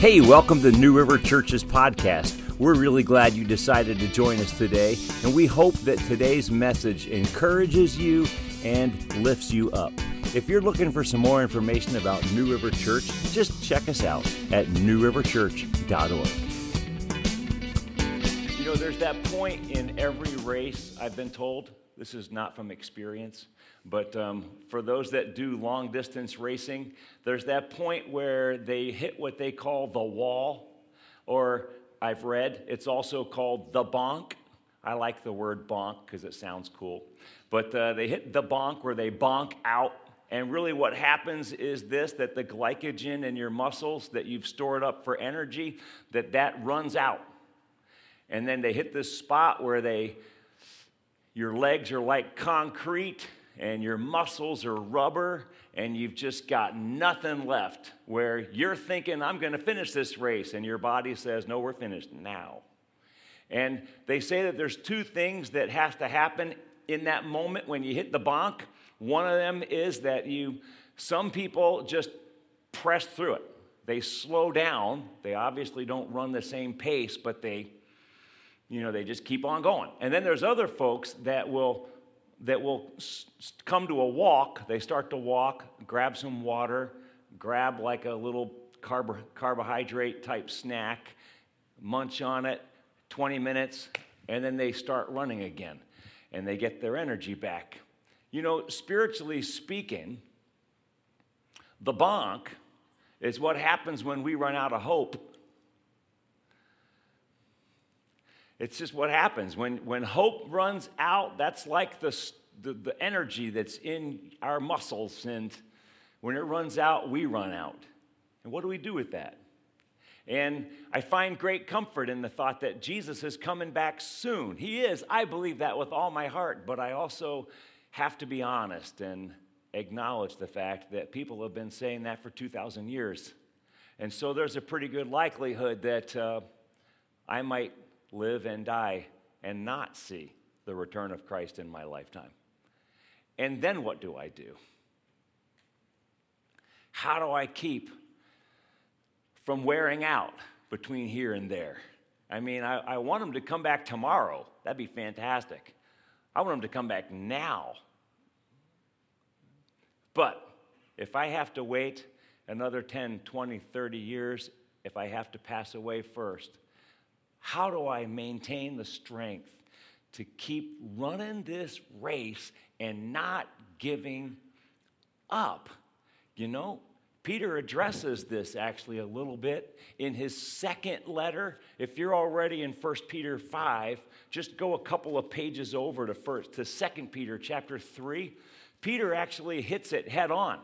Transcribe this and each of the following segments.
Hey, welcome to New River Church's podcast. We're really glad you decided to join us today, and we hope that today's message encourages you and lifts you up. If you're looking for some more information about New River Church, just check us out at newriverchurch.org. You know, there's that point in every race, I've been told, this is not from experience, but um, for those that do long distance racing, there's that point where they hit what they call the wall, or I've read it's also called the bonk. I like the word bonk because it sounds cool. But uh, they hit the bonk where they bonk out. And really, what happens is this that the glycogen in your muscles that you've stored up for energy, that that runs out. And then they hit this spot where they, your legs are like concrete and your muscles are rubber and you've just got nothing left where you're thinking, I'm going to finish this race, and your body says, No, we're finished now. And they say that there's two things that has to happen in that moment when you hit the bonk. One of them is that you, some people just press through it. They slow down. They obviously don't run the same pace, but they, you know, they just keep on going. And then there's other folks that will that will come to a walk. They start to walk, grab some water, grab like a little carb- carbohydrate type snack, munch on it, 20 minutes, and then they start running again and they get their energy back. You know, spiritually speaking, the bonk is what happens when we run out of hope. It's just what happens. When, when hope runs out, that's like the, the, the energy that's in our muscles. And when it runs out, we run out. And what do we do with that? And I find great comfort in the thought that Jesus is coming back soon. He is. I believe that with all my heart, but I also have to be honest and acknowledge the fact that people have been saying that for 2,000 years. And so there's a pretty good likelihood that uh, I might live and die and not see the return of Christ in my lifetime. And then what do I do? How do I keep from wearing out between here and there? I mean, I, I want them to come back tomorrow. That'd be fantastic. I want them to come back now. But if I have to wait another 10, 20, 30 years, if I have to pass away first, how do I maintain the strength to keep running this race and not giving up? You know, Peter addresses this actually a little bit in his second letter. If you're already in 1 Peter 5, just go a couple of pages over to first to 2 Peter chapter 3. Peter actually hits it head on.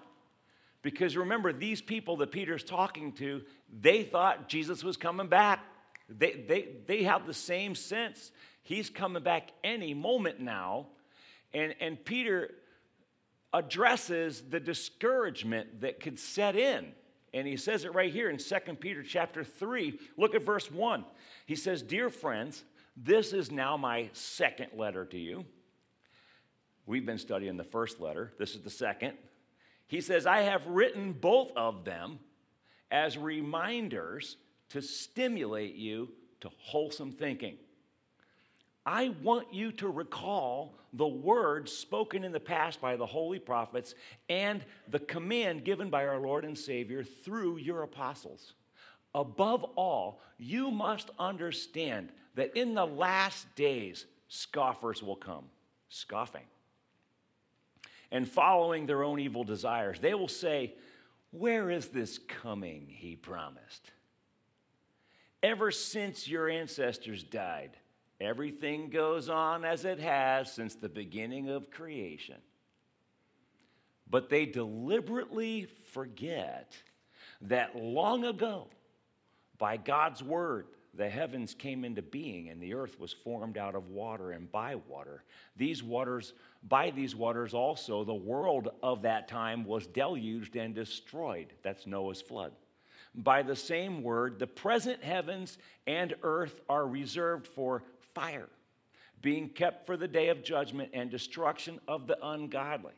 Because remember, these people that Peter's talking to, they thought Jesus was coming back. They, they, they have the same sense. He's coming back any moment now. And, and Peter addresses the discouragement that could set in. And he says it right here in 2 Peter chapter 3. Look at verse 1. He says, Dear friends, this is now my second letter to you. We've been studying the first letter. This is the second. He says, I have written both of them as reminders to stimulate you to wholesome thinking. I want you to recall the words spoken in the past by the holy prophets and the command given by our Lord and Savior through your apostles. Above all, you must understand that in the last days, scoffers will come, scoffing, and following their own evil desires. They will say, Where is this coming he promised? Ever since your ancestors died. Everything goes on as it has since the beginning of creation. But they deliberately forget that long ago, by God's word, the heavens came into being and the earth was formed out of water and by water. These waters, by these waters also, the world of that time was deluged and destroyed. That's Noah's flood by the same word, the present heavens and earth are reserved for fire, being kept for the day of judgment and destruction of the ungodly.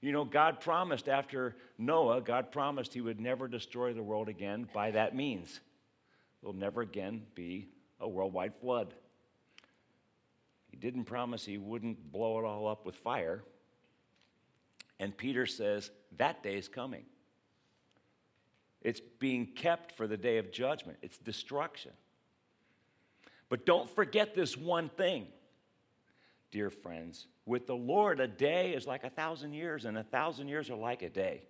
You know, God promised after Noah, God promised he would never destroy the world again by that means. There'll never again be a worldwide flood. He didn't promise he wouldn't blow it all up with fire. And Peter says, that day is coming. It's being kept for the day of judgment, it's destruction. But don't forget this one thing, dear friends. With the Lord, a day is like a thousand years, and a thousand years are like a day.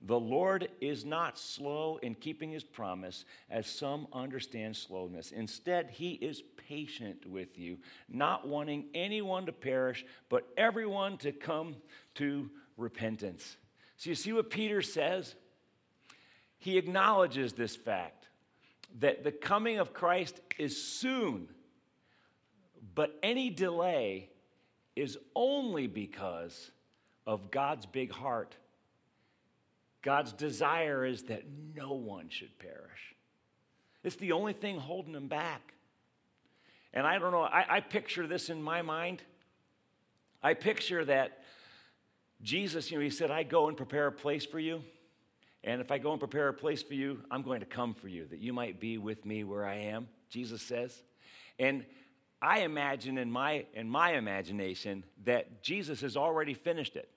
The Lord is not slow in keeping his promise, as some understand slowness. Instead, he is patient with you, not wanting anyone to perish, but everyone to come to repentance. So, you see what Peter says? He acknowledges this fact that the coming of Christ is soon, but any delay is only because of God's big heart. God's desire is that no one should perish. It's the only thing holding him back. And I don't know, I, I, picture this in my mind. I picture that Jesus, you know, he said, I go and prepare a place for you. And if I go and prepare a place for you, I'm going to come for you, that you might be with me where I am, Jesus says. And I imagine in my, in my imagination that Jesus has already finished it,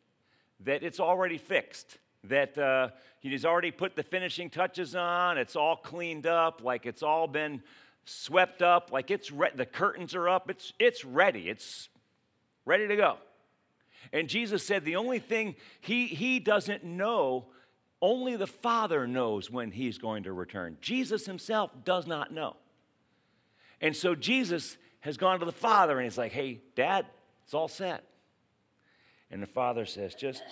that it's already fixed, that uh, he's already put the finishing touches on, it's all cleaned up, like it's all been swept up, like it's re- the curtains are up, it's, it's ready, it's ready to go. And Jesus said the only thing he, he doesn't know, only the Father knows when he's going to return. Jesus himself does not know. And so Jesus has gone to the father and he's like, hey, dad, it's all set. And the father says, just,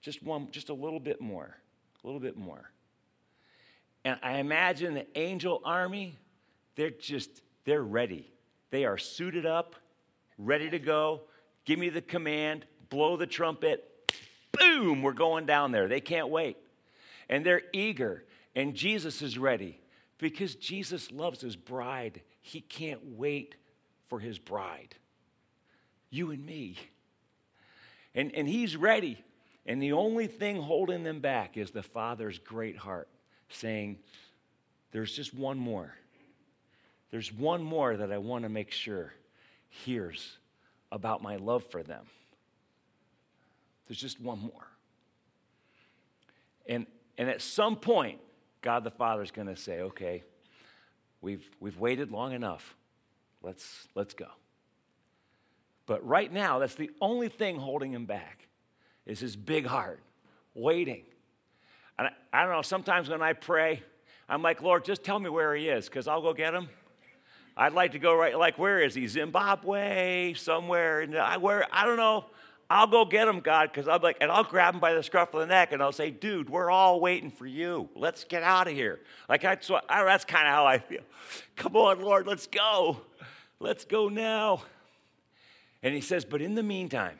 just one, just a little bit more, a little bit more. And I imagine the angel army, they're just, they're ready. They are suited up, ready to go. Give me the command, blow the trumpet, boom, we're going down there. They can't wait. And they're eager, and Jesus is ready because Jesus loves his bride he can't wait for his bride, you and me. And, and he's ready. And the only thing holding them back is the Father's great heart saying, There's just one more. There's one more that I want to make sure hears about my love for them. There's just one more. And, and at some point, God the Father is going to say, Okay, We've, we've waited long enough. Let's, let's go. But right now, that's the only thing holding him back is his big heart, waiting. And I, I don't know, sometimes when I pray, I'm like, Lord, just tell me where he is, because I'll go get him. I'd like to go right, like, where is he? Zimbabwe, somewhere. I, where, I don't know. I'll go get him, God, because I'm like, and I'll grab him by the scruff of the neck and I'll say, dude, we're all waiting for you. Let's get out of here. Like, I, that's kind of how I feel. Come on, Lord, let's go. Let's go now. And he says, but in the meantime,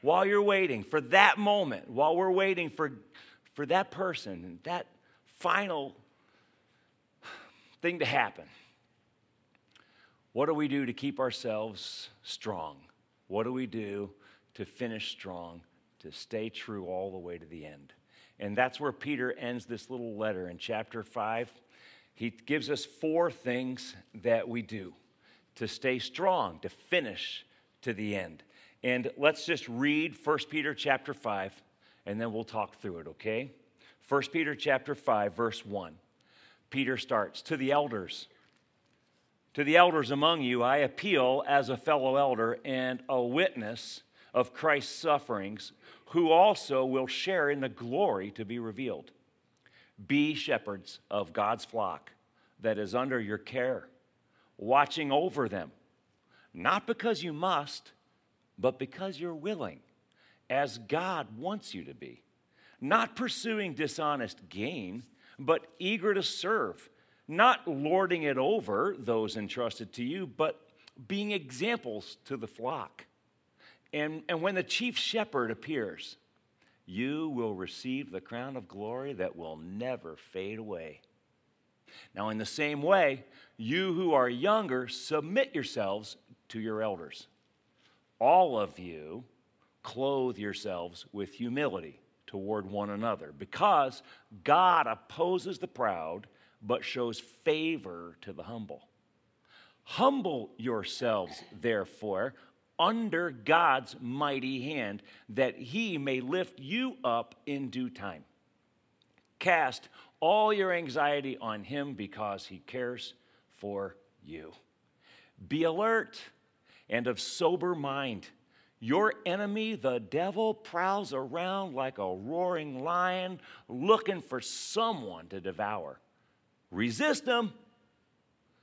while you're waiting for that moment, while we're waiting for, for that person that final thing to happen, what do we do to keep ourselves strong? What do we do to finish strong, to stay true all the way to the end. And that's where Peter ends this little letter in chapter 5. He gives us four things that we do to stay strong, to finish to the end. And let's just read 1 Peter chapter 5 and then we'll talk through it, okay? 1 Peter chapter 5 verse 1. Peter starts, "To the elders, to the elders among you I appeal as a fellow elder and a witness of Christ's sufferings, who also will share in the glory to be revealed. Be shepherds of God's flock that is under your care, watching over them, not because you must, but because you're willing, as God wants you to be. Not pursuing dishonest gain, but eager to serve, not lording it over those entrusted to you, but being examples to the flock. And, and when the chief shepherd appears, you will receive the crown of glory that will never fade away. Now, in the same way, you who are younger, submit yourselves to your elders. All of you clothe yourselves with humility toward one another, because God opposes the proud, but shows favor to the humble. Humble yourselves, therefore, under God's mighty hand, that he may lift you up in due time. Cast all your anxiety on him because he cares for you. Be alert and of sober mind. Your enemy, the devil, prowls around like a roaring lion looking for someone to devour. Resist him,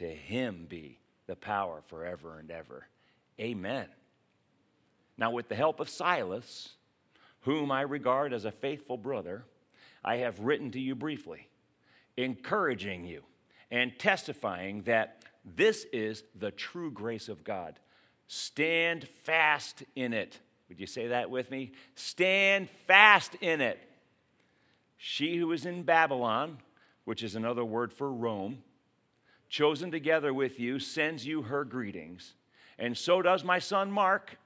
To him be the power forever and ever. Amen. Now, with the help of Silas, whom I regard as a faithful brother, I have written to you briefly, encouraging you and testifying that this is the true grace of God. Stand fast in it. Would you say that with me? Stand fast in it. She who is in Babylon, which is another word for Rome, chosen together with you, sends you her greetings. And so does my son Mark.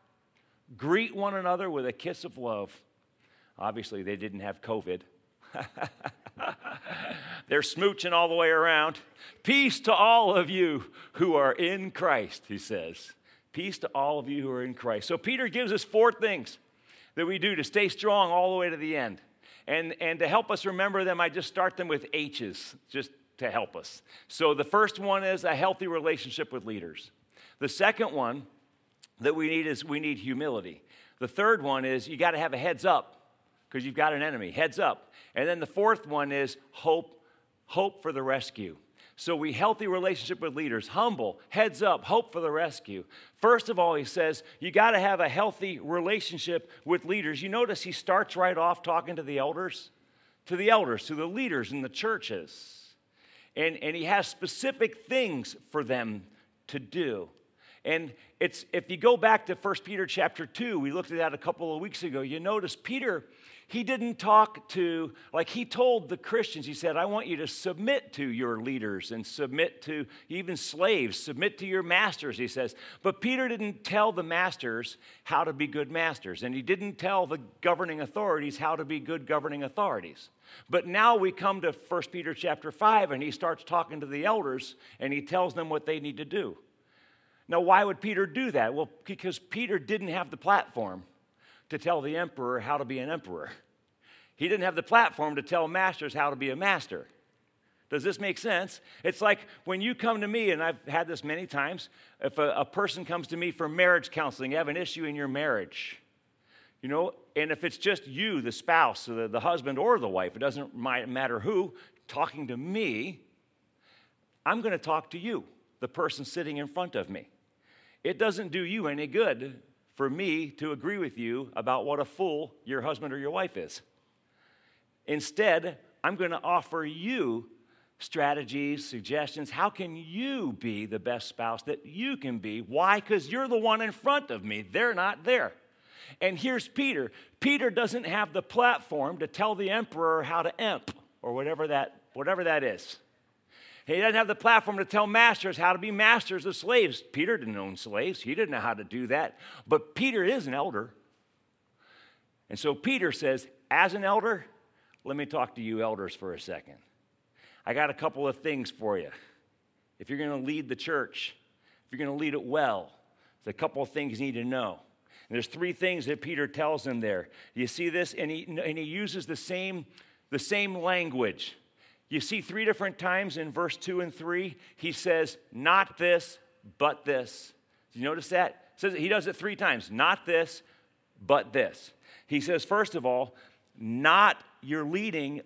Greet one another with a kiss of love. Obviously, they didn't have COVID. They're smooching all the way around. Peace to all of you who are in Christ, he says. Peace to all of you who are in Christ. So, Peter gives us four things that we do to stay strong all the way to the end. And, and to help us remember them, I just start them with H's, just to help us. So, the first one is a healthy relationship with leaders. The second one that we need is we need humility. The third one is you got to have a heads up because you've got an enemy. Heads up. And then the fourth one is hope, hope for the rescue. So we healthy relationship with leaders, humble, heads up, hope for the rescue. First of all, he says you got to have a healthy relationship with leaders. You notice he starts right off talking to the elders, to the elders, to the leaders in the churches. And, and he has specific things for them to do. And it's if you go back to 1 Peter chapter 2, we looked at that a couple of weeks ago, you notice Peter he didn't talk to, like, he told the Christians, he said, I want you to submit to your leaders and submit to even slaves, submit to your masters, he says. But Peter didn't tell the masters how to be good masters, and he didn't tell the governing authorities how to be good governing authorities. But now we come to 1 Peter chapter 5, and he starts talking to the elders, and he tells them what they need to do. Now, why would Peter do that? Well, because Peter didn't have the platform to tell the emperor how to be an emperor. He didn't have the platform to tell masters how to be a master. Does this make sense? It's like when you come to me, and I've had this many times, if a, a, person comes to me for marriage counseling, you have an issue in your marriage, you know, and if it's just you, the spouse, the, the husband, or the wife, it doesn't matter who, talking to me, I'm going to talk to you, the person sitting in front of me. It doesn't do you any good for me to agree with you about what a fool your husband or your wife is. Instead, I'm going to offer you strategies, suggestions. How can you be the best spouse that you can be? Why? Because you're the one in front of me, they're not there. And here's Peter. Peter doesn't have the platform to tell the emperor how to emp or whatever that, whatever that is. He doesn't have the platform to tell masters how to be masters of slaves. Peter didn't own slaves, he didn't know how to do that. But Peter is an elder. And so Peter says, as an elder, let me talk to you elders for a second. I got a couple of things for you. If you're going to lead the church, if you're going to lead it well, there's a couple of things you need to know. And there's three things that Peter tells them there. You see this? And he, and he uses the same, the same language. You see three different times in verse 2 and 3, he says, not this, but this. Do you notice that? says he does it three times. Not this, but this. He says, first of all, not you're leading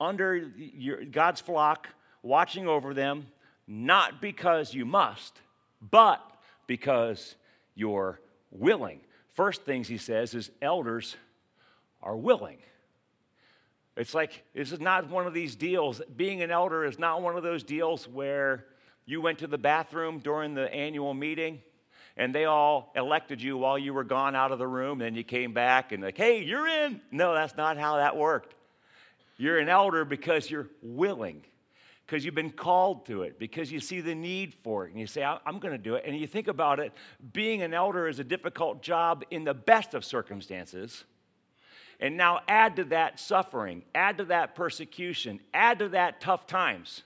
under your, God's flock, watching over them, not because you must, but because you're willing. first things he says is elders are willing. It's like, this is not one of these deals. Being an elder is not one of those deals where you went to the bathroom during the annual meeting and they all elected you while you were gone out of the room, and you came back and, like, hey, you're in. No, that's not how that worked. You're an elder because you're willing, because you've been called to it, because you see the need for it, and you say, I'm going to do it. And you think about it, being an elder is a difficult job in the best of circumstances. And now add to that suffering, add to that persecution, add to that tough times.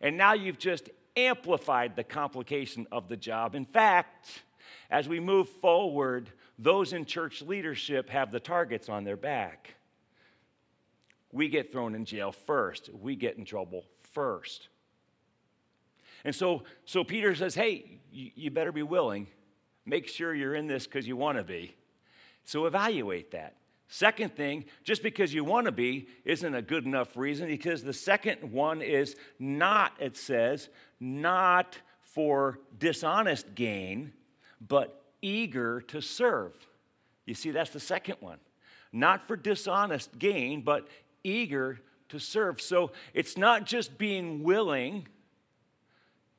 And now you've just amplified the complication of the job. In fact, as we move forward, those in church leadership have the targets on their back. We get thrown in jail first, we get in trouble first. And so, so Peter says, hey, you, you better be willing. Make sure you're in this because you want to be. So evaluate that. Second thing, just because you want to be isn't a good enough reason because the second one is not, it says, not for dishonest gain, but eager to serve. You see, that's the second one. Not for dishonest gain, but eager to serve. So it's not just being willing,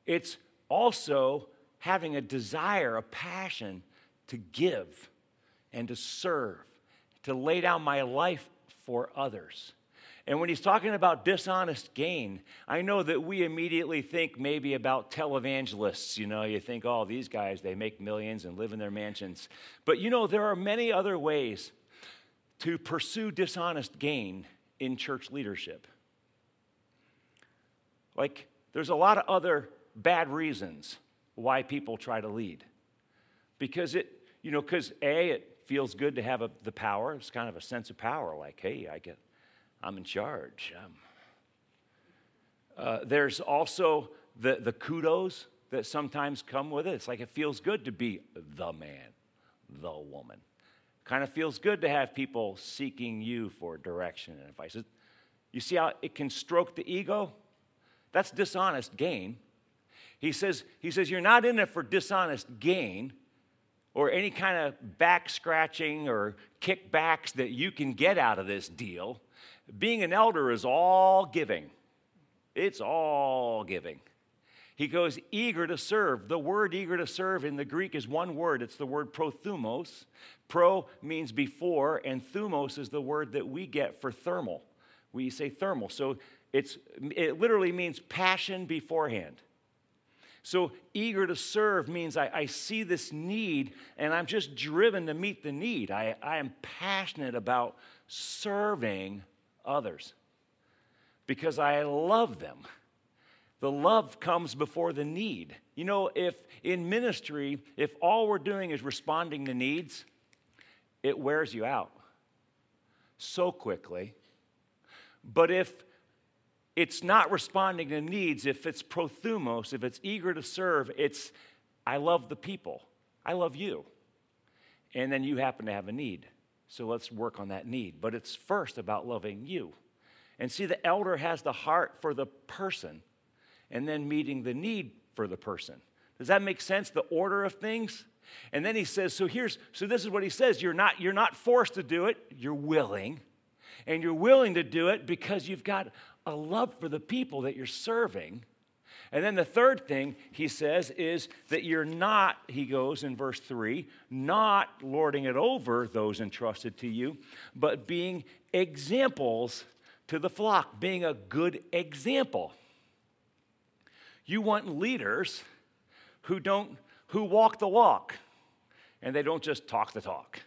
it's also having a desire, a passion to give and to serve to lay down my life for others. And when he's talking about dishonest gain, I know that we immediately think maybe about televangelists. You know, you think, oh, these guys, they make millions and live in their mansions. But you know, there are many other ways to pursue dishonest gain in church leadership. Like, there's a lot of other bad reasons why people try to lead. Because it, you know, because A, it feels good to have a, the power. It's kind of a sense of power, like, hey, I get, I'm in charge. Um, uh, there's also the, the kudos that sometimes come with it. It's like it feels good to be the man, the woman. Kind of feels good to have people seeking you for direction and advice. You see how it can stroke the ego? That's dishonest gain. He says, he says, You're not in it for dishonest gain or any kind of back scratching or kickbacks that you can get out of this deal. Being an elder is all giving. It's all giving. He goes eager to serve. The word eager to serve in the Greek is one word. It's the word prothumos. Pro means before, and thumos is the word that we get for thermal. We say thermal. So it's, it literally means passion beforehand. So, eager to serve means I, I, see this need and I'm just driven to meet the need. I, I am passionate about serving others because I love them. The love comes before the need. You know, if in ministry, if all we're doing is responding to needs, it wears you out so quickly. But if it's not responding to needs. If it's prothumos, if it's eager to serve, it's I love the people. I love you. And then you happen to have a need. So let's work on that need. But it's first about loving you. And see, the elder has the heart for the person and then meeting the need for the person. Does that make sense? The order of things? And then he says, so here's, so this is what he says you're not, you're not forced to do it, you're willing. And you're willing to do it because you've got a love for the people that you're serving. And then the third thing he says is that you're not, he goes in verse 3, not lording it over those entrusted to you, but being examples to the flock, being a good example. You want leaders who don't who walk the walk and they don't just talk the talk.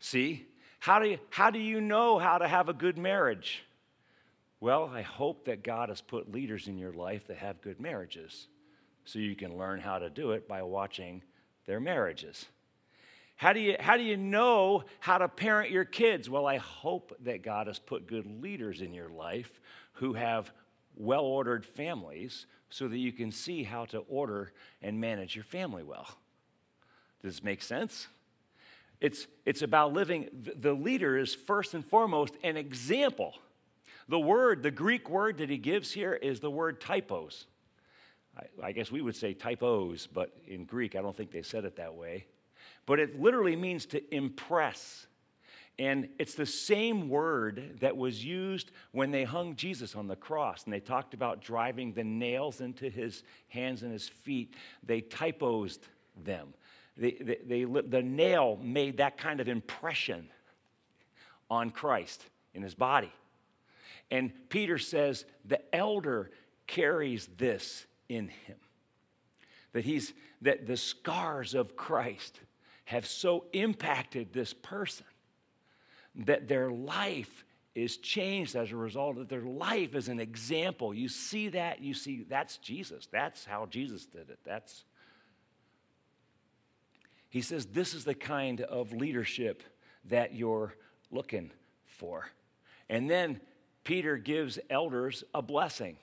See? How do you, how do you know how to have a good marriage? Well, I hope that God has put leaders in your life that have good marriages so you can learn how to do it by watching their marriages. How do, you, how do you know how to parent your kids? Well, I hope that God has put good leaders in your life who have well ordered families so that you can see how to order and manage your family well. Does this make sense? It's, it's about living, the leader is first and foremost an example the word, the Greek word that he gives here is the word typos. I, I guess we would say typos, but in Greek, I don't think they said it that way. but it literally means to impress. And it's the same word that was used when they hung Jesus on the cross and they talked about driving the nails into his hands and his feet. They typosed them. They, they, they, the nail made that kind of impression on Christ in his body. And Peter says the elder carries this in him. That he's that the scars of Christ have so impacted this person that their life is changed as a result of their life is an example. You see that, you see that's Jesus. That's how Jesus did it. That's He says this is the kind of leadership that you're looking for. And then Peter gives elders a blessing.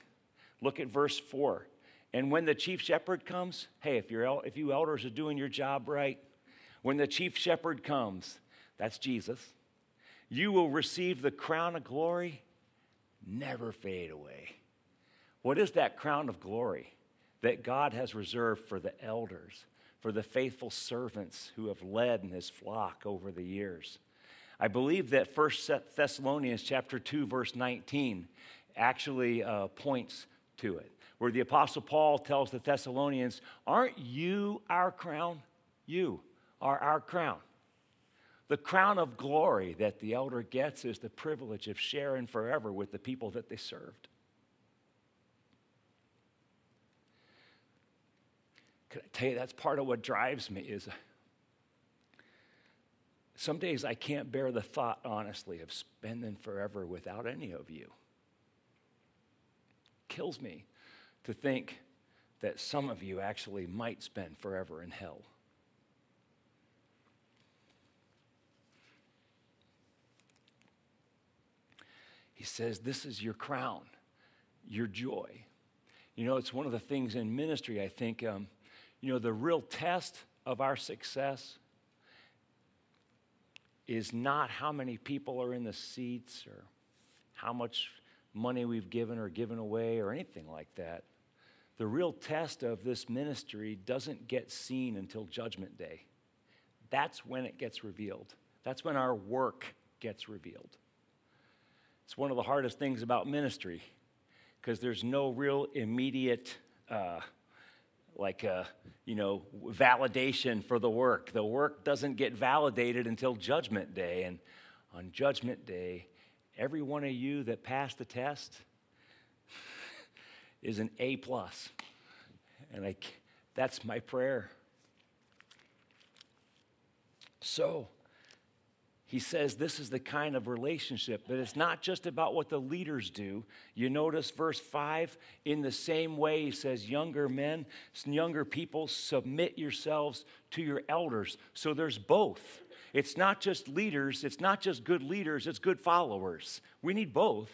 Look at verse 4. And when the chief shepherd comes, hey, if, you're, if you elders are doing your job right, when the chief shepherd comes, that's Jesus, you will receive the crown of glory, never fade away. What is that crown of glory that God has reserved for the elders, for the faithful servants who have led in his flock over the years? I believe that 1 Thessalonians chapter 2 verse 19 actually uh, points to it, where the apostle Paul tells the Thessalonians, "Aren't you our crown? You are our crown." The crown of glory that the elder gets is the privilege of sharing forever with the people that they served. Can I tell you that's part of what drives me is some days I can't bear the thought, honestly, of spending forever without any of you. Kills me to think that some of you actually might spend forever in hell. He says, This is your crown, your joy. You know, it's one of the things in ministry, I think, um, you know, the real test of our success is not how many people are in the seats or how much money we've given or given away or anything like that. The real test of this ministry doesn't get seen until Judgment Day. That's when it gets revealed. That's when our work gets revealed. It's one of the hardest things about ministry because there's no real immediate uh, like a, you know, validation for the work. The work doesn't get validated until Judgment Day. And on Judgment Day, every one of you that passed the test is an A plus. And I, that's my prayer. So, he says this is the kind of relationship, but it's not just about what the leaders do. You notice verse 5 in the same way, he says, Younger men, younger people, submit yourselves to your elders. So there's both. It's not just leaders, it's not just good leaders, it's good followers. We need both,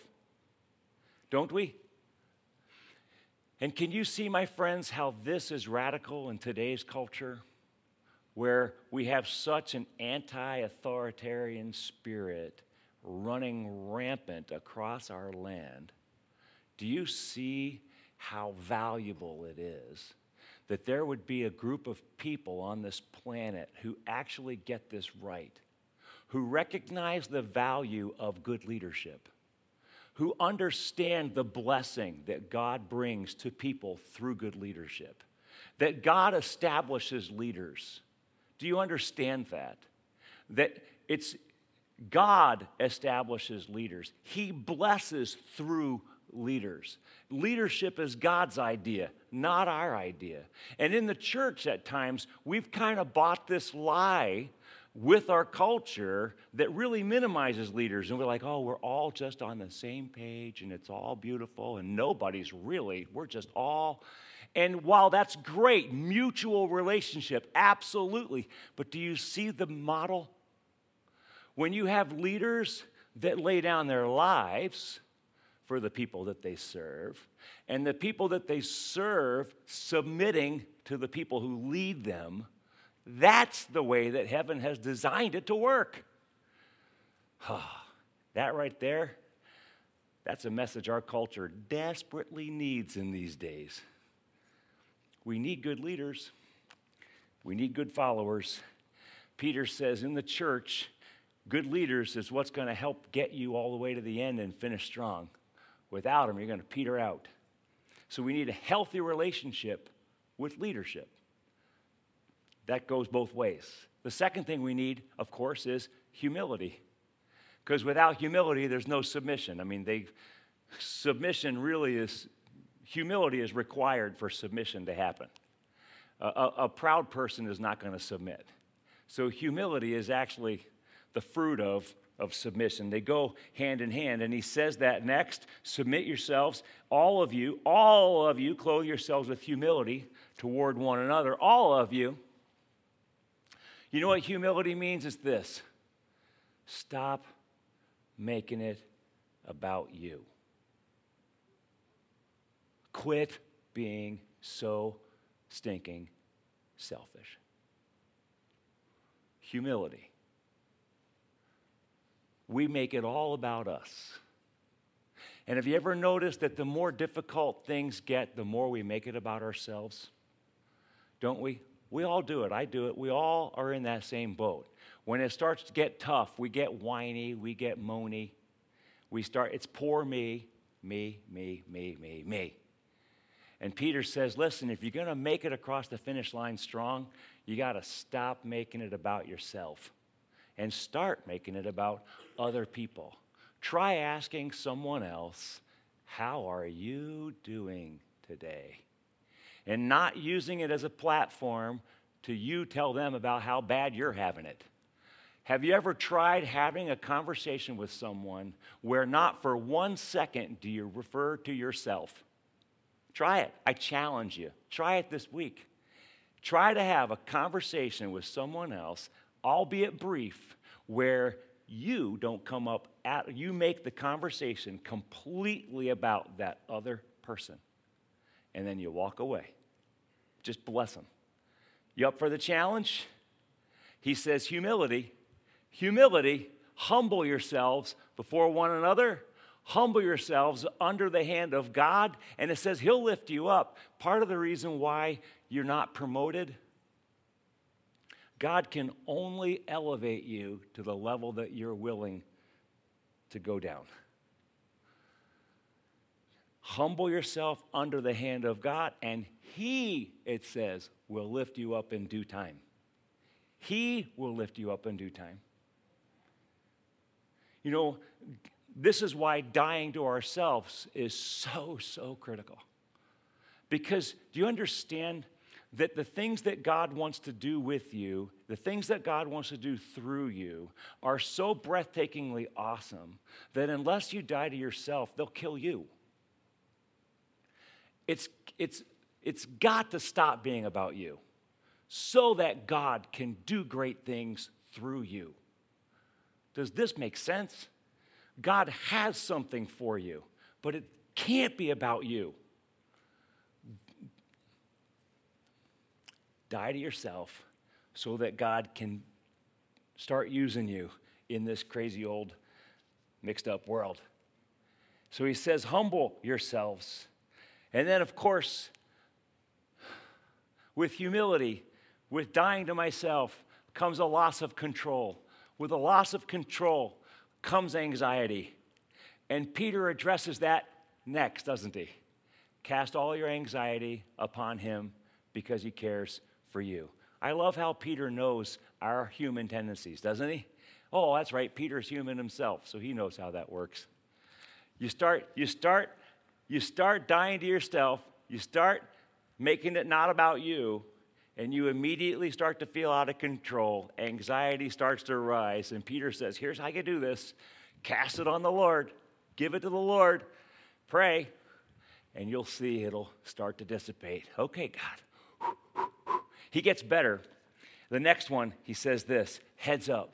don't we? And can you see, my friends, how this is radical in today's culture? Where we have such an anti authoritarian spirit running rampant across our land, do you see how valuable it is that there would be a group of people on this planet who actually get this right, who recognize the value of good leadership? Who understand the blessing that God brings to people through good leadership, that God establishes leaders, do you understand that? That it's God establishes leaders, He blesses through leaders. Leadership is God's idea, not our idea. And in the church, at times, we've kind of bought this lie with our culture that really minimizes leaders. And we're like, oh, we're all just on the same page and it's all beautiful and nobody's really, we're just all and while that's great, mutual relationship, absolutely. But do you see the model? When you have leaders that lay down their lives for the people that they serve, and the people that they serve submitting to the people who lead them, that's the way that heaven has designed it to work. that right there, that's a message our culture desperately needs in these days. We need good leaders, we need good followers, Peter says in the church, good leaders is what's going to help get you all the way to the end and finish strong. Without them, you're going to peter out. So we need a healthy relationship with leadership. That goes both ways. The second thing we need, of course, is humility. Because without humility, there's no submission. I mean, they, submission really is, humility is required for submission to happen. A, a, a proud person is not going to submit. So, humility is actually the fruit of, of submission. They go hand in hand. And he says that next submit yourselves, all of you, all of you, clothe yourselves with humility toward one another. All of you. You know what humility means? Is this stop making it about you. Quit being so stinking selfish. Humility. We make it all about us. And have you ever noticed that the more difficult things get, the more we make it about ourselves? Don't we? We all do it. I do it. We all are in that same boat. When it starts to get tough, we get whiny, we get moany. We start, it's poor me, me, me, me, me, me. And Peter says, listen, if you're going to make it across the finish line strong, you got to stop making it about yourself and start making it about other people. Try asking someone else, How are you doing today? And not using it as a platform to you tell them about how bad you're having it. Have you ever tried having a conversation with someone where not for one second do you refer to yourself? Try it. I challenge you. Try it this week. Try to have a conversation with someone else, albeit brief, where you don't come up at, you make the conversation completely about that other person. And then you walk away. Just bless them. You up for the challenge? He says, humility Humility, humble yourselves before one another. Humble yourselves under the hand of God, and it says He'll lift you up. Part of the reason why you're not promoted, God can only elevate you to the level that you're willing to go down. Humble yourself under the hand of God, and He, it says, will lift you up in due time. He will lift you up in due time. You know, this is why dying to ourselves is so, so critical. Because do you understand that the things that God wants to do with you, the things that God wants to do through you, are so breathtakingly awesome that unless you die to yourself, they'll kill you. It's, it's, it's got to stop being about you so that God can do great things through you. Does this make sense? God has something for you, but it can't be about you. Die to yourself so that God can start using you in this crazy old mixed up world. So he says, humble yourselves. And then, of course, with humility, with dying to myself, comes a loss of control. With a loss of control comes anxiety. And Peter addresses that next, doesn't he? Cast all your anxiety upon him because he cares for you. I love how Peter knows our human tendencies, doesn't he? Oh, that's right. Peter's human himself, so he knows how that works. You start, you start, you start dying to yourself. You start making it not about you, and you immediately start to feel out of control. Anxiety starts to rise. And Peter says, Here's how you do this cast it on the Lord, give it to the Lord, pray, and you'll see it'll start to dissipate. Okay, God. He gets better. The next one, he says this heads up.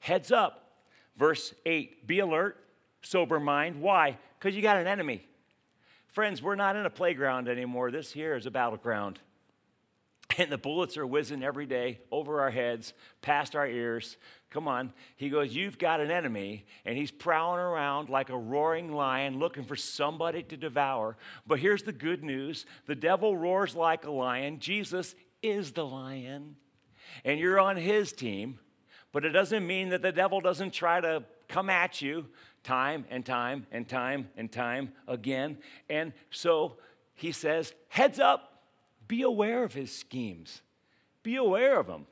Heads up. Verse 8 Be alert, sober mind. Why? Because you got an enemy. Friends, we're not in a playground anymore. This here is a battleground and the bullets are whizzing every day over our heads, past our ears. Come on. He goes, You've got an enemy, and he's prowling around like a roaring lion looking for somebody to devour. But here's the good news the devil roars like a lion, Jesus is the lion. and you're on his team, but it doesn't mean that the devil doesn't try to come at you time and time and time and time again. And so he says, heads up, be aware of his schemes, be aware of them.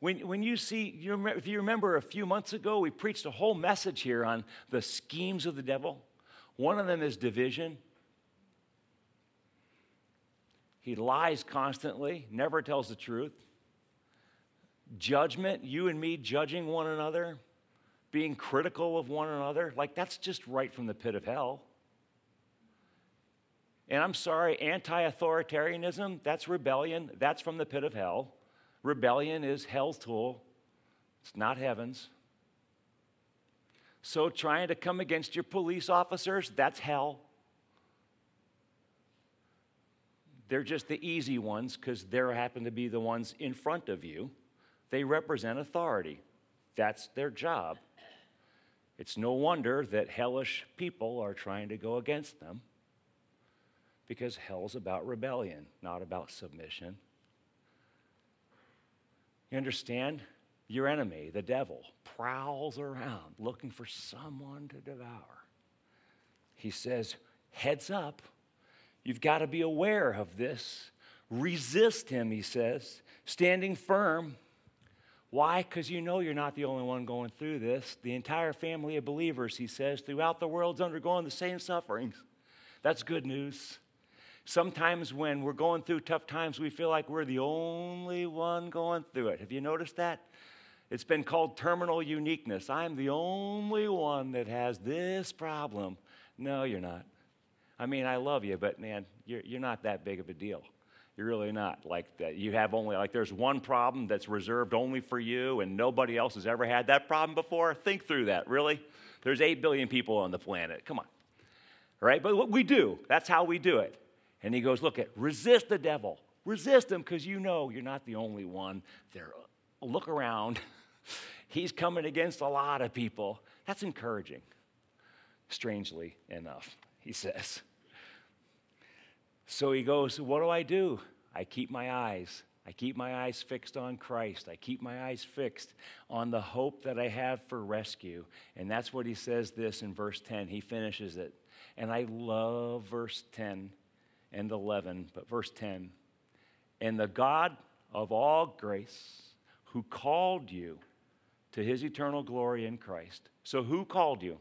When, when you see, you if you remember a few months ago, we preached a whole message here on the schemes of the devil. One of them is division. He lies constantly, never tells the truth. Judgment, you and me judging one another, being critical of one another, like that's just right from the pit of hell. And I'm sorry, anti authoritarianism, that's rebellion, that's from the pit of hell. Rebellion is hell's tool, it's not heaven's. So, trying to come against your police officers, that's hell. They're just the easy ones because they happen to be the ones in front of you. They represent authority, that's their job. It's no wonder that hellish people are trying to go against them because hell's about rebellion, not about submission. You understand? Your enemy, the devil, prowls around looking for someone to devour. He says, Heads up, you've got to be aware of this. Resist him, he says, standing firm. Why? Because you know you're not the only one going through this. The entire family of believers, he says, throughout the world's undergoing the same sufferings. That's good news. Sometimes when we're going through tough times, we feel like we're the only one going through it. Have you noticed that? It's been called terminal uniqueness. I'm the only one that has this problem. No, you're not. I mean, I love you, but man, you're, you're not that big of a deal. You're really not. Like that. You have only, like, there's one problem that's reserved only for you, and nobody else has ever had that problem before. Think through that, really. There's 8 billion people on the planet. Come on. Right? But what we do, that's how we do it. And he goes, Look at, resist the devil. Resist him because you know you're not the only one there. Look around. He's coming against a lot of people. That's encouraging, strangely enough, he says. So he goes, What do I do? I keep my eyes. I keep my eyes fixed on Christ. I keep my eyes fixed on the hope that I have for rescue. And that's what he says this in verse 10. He finishes it. And I love verse 10 and 11, but verse 10 And the God of all grace, who called you to his eternal glory in Christ. So, who called you?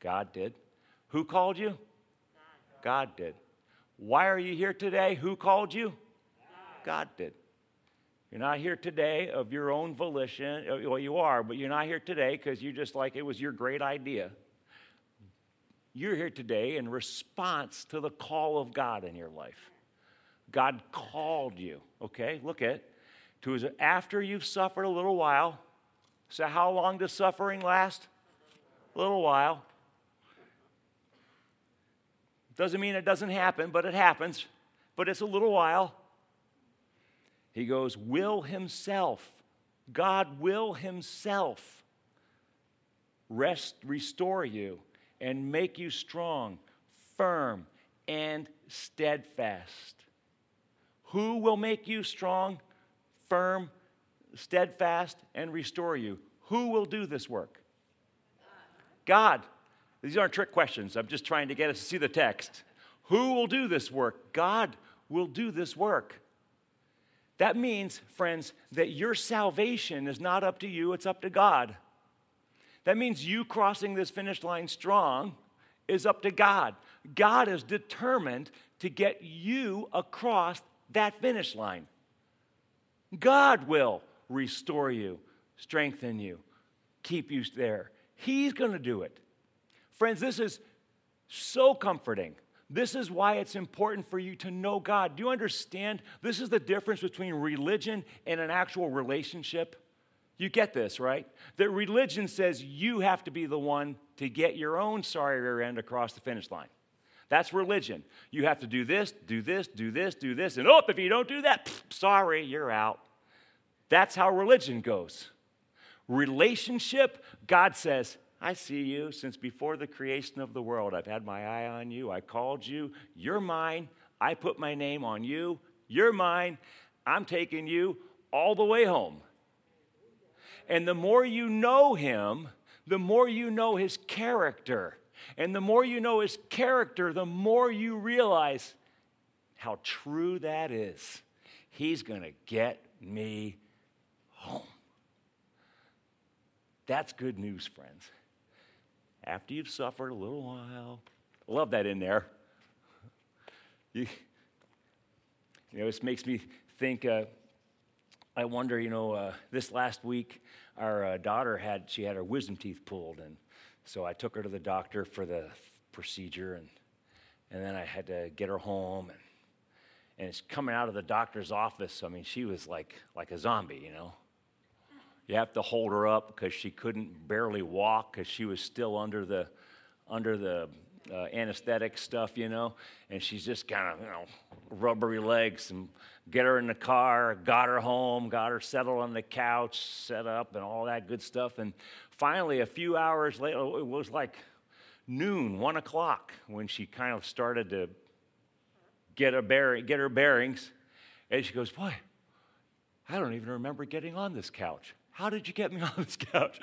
God did. Who called you? God did. Why are you here today? Who called you? God did. You're not here today of your own volition. Well, you are, but you're not here today because you just like it was your great idea. You're here today in response to the call of God in your life. God called you, okay? Look at to his, after you've suffered a little while. So, how long does suffering last? A little while. Doesn't mean it doesn't happen, but it happens. But it's a little while. He goes, Will Himself, God will Himself rest, restore you and make you strong, firm, and steadfast. Who will make you strong, firm, steadfast, and restore you? Who will do this work? God. These aren't trick questions. I'm just trying to get us to see the text. Who will do this work? God will do this work. That means, friends, that your salvation is not up to you, it's up to God. That means you crossing this finish line strong is up to God. God is determined to get you across that finish line. God will restore you, strengthen you, keep you there. He's going to do it. Friends, this is so comforting. This is why it's important for you to know God. Do you understand? This is the difference between religion and an actual relationship. You get this, right? That religion says you have to be the one to get your own sorry rear end across the finish line. That's religion. You have to do this, do this, do this, do this, and oh, if you don't do that, sorry, you're out. That's how religion goes. Relationship, God says, I see you since before the creation of the world. I've had my eye on you. I called you. You're mine. I put my name on you. You're mine. I'm taking you all the way home. And the more you know him, the more you know his character. And the more you know his character, the more you realize how true that is. He's going to get me home. That's good news, friends. After you've suffered a little while, love that in there. You, you know, this makes me think. Uh, I wonder, you know, uh, this last week, our uh, daughter had she had her wisdom teeth pulled, and so I took her to the doctor for the procedure, and and then I had to get her home, and and it's coming out of the doctor's office. I mean, she was like like a zombie, you know. You have to hold her up because she couldn't barely walk because she was still under the under the uh, anesthetic stuff, you know, and she's just kind of, you know, rubbery legs and get her in the car, got her home, got her settled on the couch, set up, and all that good stuff. And finally, a few hours later, it was like noon, one o'clock, when she kind of started to get, bear, get her bearings. And she goes, Boy, I don't even remember getting on this couch. How did you get me on this couch?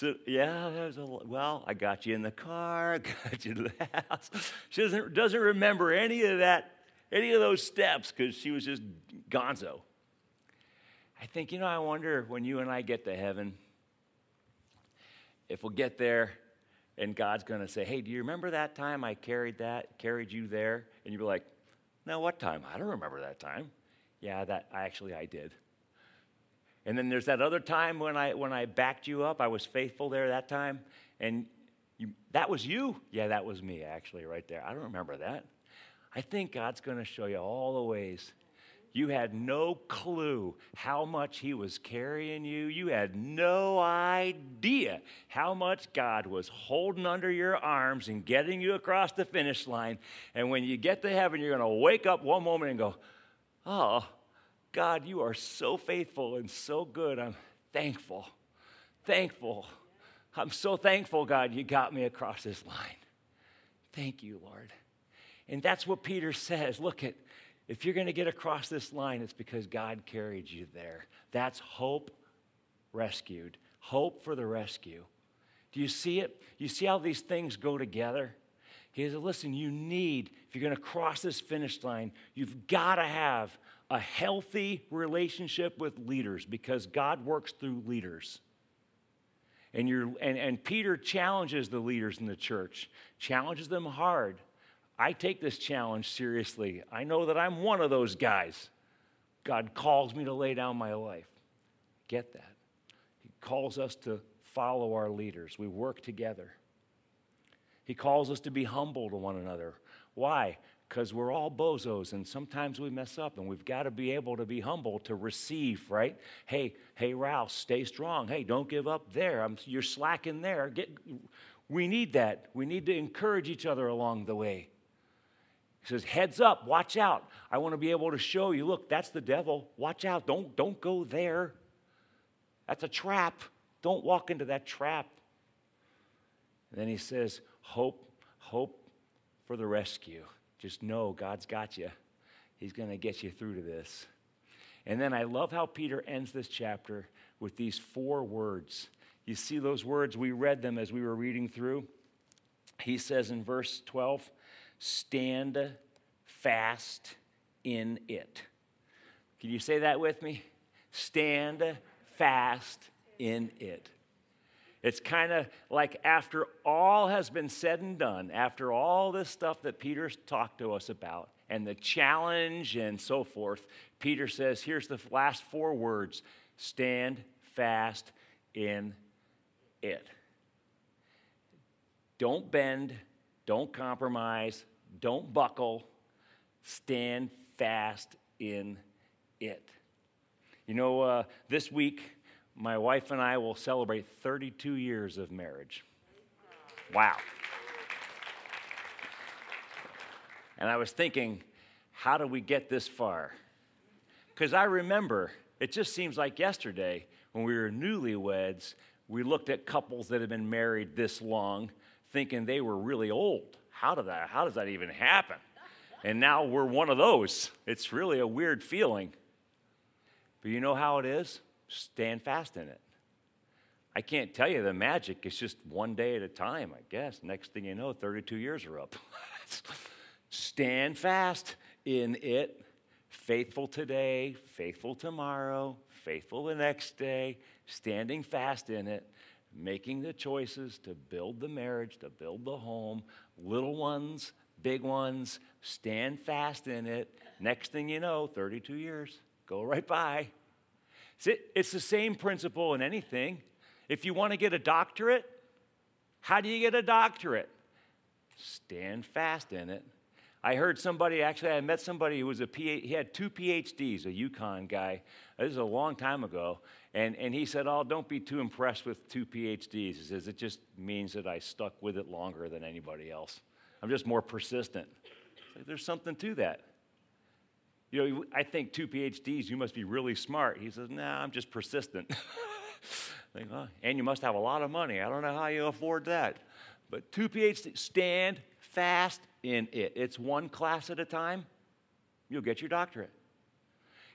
So, yeah, a, well, I got you in the car, got you to the house. She doesn't, doesn't remember any of that, any of those steps because she was just gonzo. I think, you know, I wonder when you and I get to heaven, if we'll get there and God's going to say, hey, do you remember that time I carried that, carried you there? And you'll be like, no, what time? I don't remember that time. Yeah, that actually I did. And then there's that other time when I, when I backed you up. I was faithful there that time. And you, that was you? Yeah, that was me, actually, right there. I don't remember that. I think God's going to show you all the ways. You had no clue how much He was carrying you. You had no idea how much God was holding under your arms and getting you across the finish line. And when you get to heaven, you're going to wake up one moment and go, Oh, God, you are so faithful and so good. I'm thankful. Thankful. I'm so thankful, God, you got me across this line. Thank you, Lord. And that's what Peter says. Look at if you're going to get across this line, it's because God carried you there. That's hope rescued. Hope for the rescue. Do you see it? You see how these things go together? He says, listen, you need, if you're going to cross this finish line, you've got to have a healthy relationship with leaders because God works through leaders. And, you're, and, and Peter challenges the leaders in the church, challenges them hard. I take this challenge seriously. I know that I'm one of those guys. God calls me to lay down my life. Get that. He calls us to follow our leaders. We work together. He calls us to be humble to one another. Why? Because we're all bozos and sometimes we mess up and we've got to be able to be humble to receive right? Hey hey Ralph stay strong. Hey don't give up there. I'm, you're slacking there. Get, we need that. We need to encourage each other along the way. He says heads up watch out. I want to be able to show you look that's the devil. Watch out. Don't don't go there. That's a trap. Don't walk into that trap. And then he says hope hope for the rescue just know God's got you. He's going to get you through to this. And then I love how Peter ends this chapter with these four words. You see those words? We read them as we were reading through. He says in verse 12, stand fast in it. Can you say that with me? Stand fast in it. It's kind of like after all has been said and done, after all this stuff that Peter's talked to us about, and the challenge and so forth, Peter says, here's the last four words stand fast in it. Don't bend, don't compromise, don't buckle, stand fast in it. You know, uh, this week, my wife and I will celebrate 32 years of marriage. Wow. And I was thinking, how do we get this far? Because I remember, it just seems like yesterday when we were newlyweds, we looked at couples that had been married this long, thinking they were really old. How did that? How does that even happen? And now we're one of those. It's really a weird feeling. But you know how it is? Stand fast in it. I can't tell you the magic. It's just one day at a time, I guess. Next thing you know, 32 years are up. Stand fast in it. Faithful today, faithful tomorrow, faithful the next day, standing fast in it, making the choices to build the marriage, to build the home, little ones, big ones, stand fast in it. Next thing you know, 32 years, go right by. It's the same principle in anything. If you want to get a doctorate, how do you get a doctorate? Stand fast in it. I heard somebody, actually, I met somebody who was a PhD, he had two PhDs, a UConn guy. This is a long time ago. And, and he said, Oh, don't be too impressed with two PhDs. He says, It just means that I stuck with it longer than anybody else. I'm just more persistent. Like, There's something to that. You know, I think two PhDs, you must be really smart. He says, Nah, I'm just persistent. Think, oh, and you must have a lot of money. I don't know how you afford that. But two PhDs, stand fast in it. It's one class at a time. You'll get your doctorate.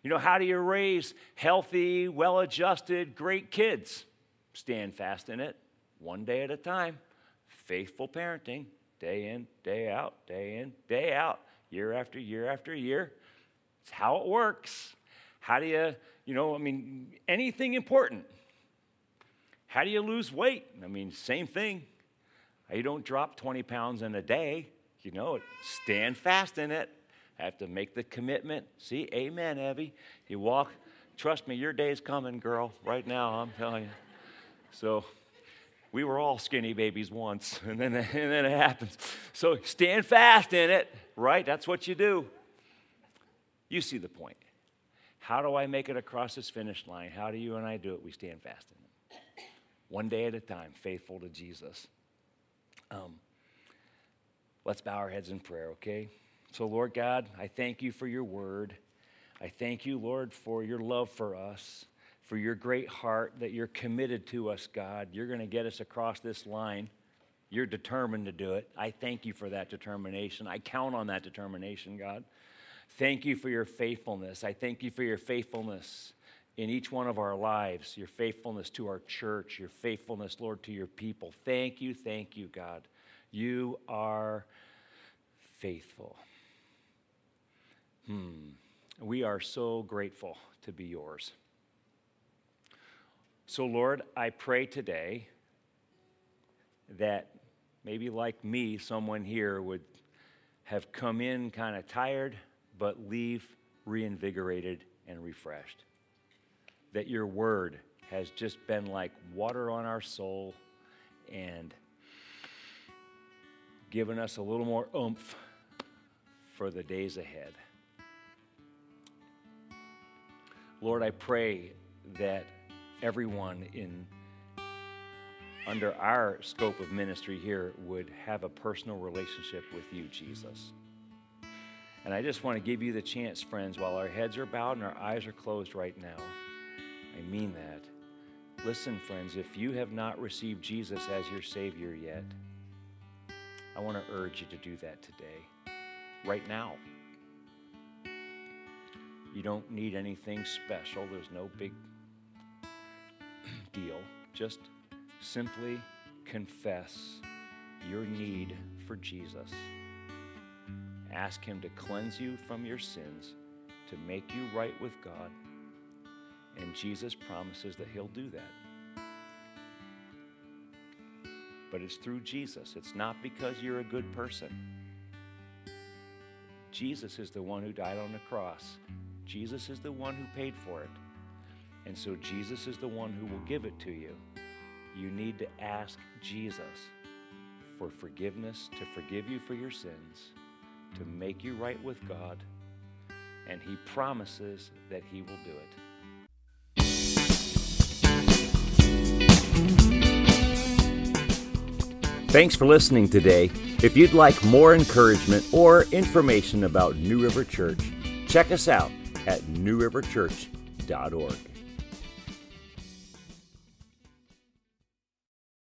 You know, how do you raise healthy, well adjusted, great kids? Stand fast in it, one day at a time. Faithful parenting, day in, day out, day in, day out, year after year after year. It's how it works. How do you, you know, I mean, anything important, how do you lose weight? I mean, same thing. You don't drop 20 pounds in a day. You know. Stand fast in it. Have to make the commitment. See, amen, Evie. You walk. Trust me, your day's coming, girl. Right now, I'm telling you. So, we were all skinny babies once, and then, and then it happens. So, stand fast in it, right? That's what you do. You see the point. How do I make it across this finish line? How do you and I do it? We stand fast in it one day at a time, faithful to Jesus. Um, let's bow our heads in prayer, okay? So, Lord God, I thank you for your word. I thank you, Lord, for your love for us, for your great heart that you're committed to us, God. You're going to get us across this line. You're determined to do it. I thank you for that determination. I count on that determination, God. Thank you for your faithfulness. I thank you for your faithfulness in each one of our lives, your faithfulness to our church, your faithfulness, Lord, to your people. Thank you, thank you, God. You are faithful. Hmm. We are so grateful to be yours. So, Lord, I pray today that maybe like me, someone here would have come in kind of tired, but leave reinvigorated and refreshed that your word has just been like water on our soul and given us a little more oomph for the days ahead. Lord, I pray that everyone in under our scope of ministry here would have a personal relationship with you, Jesus. And I just want to give you the chance, friends, while our heads are bowed and our eyes are closed right now. I mean that. Listen, friends, if you have not received Jesus as your Savior yet, I want to urge you to do that today, right now. You don't need anything special, there's no big deal. Just simply confess your need for Jesus. Ask Him to cleanse you from your sins, to make you right with God and Jesus promises that He'll do that. But it's through Jesus, it's not because you're a good person. Jesus is the one who died on the cross, Jesus is the one who paid for it. And so Jesus is the one who will give it to you. You need to ask Jesus for forgiveness, to forgive you for your sins, to make you right with God, and He promises that He will do it. Thanks for listening today. If you'd like more encouragement or information about New River Church, check us out at newriverchurch.org.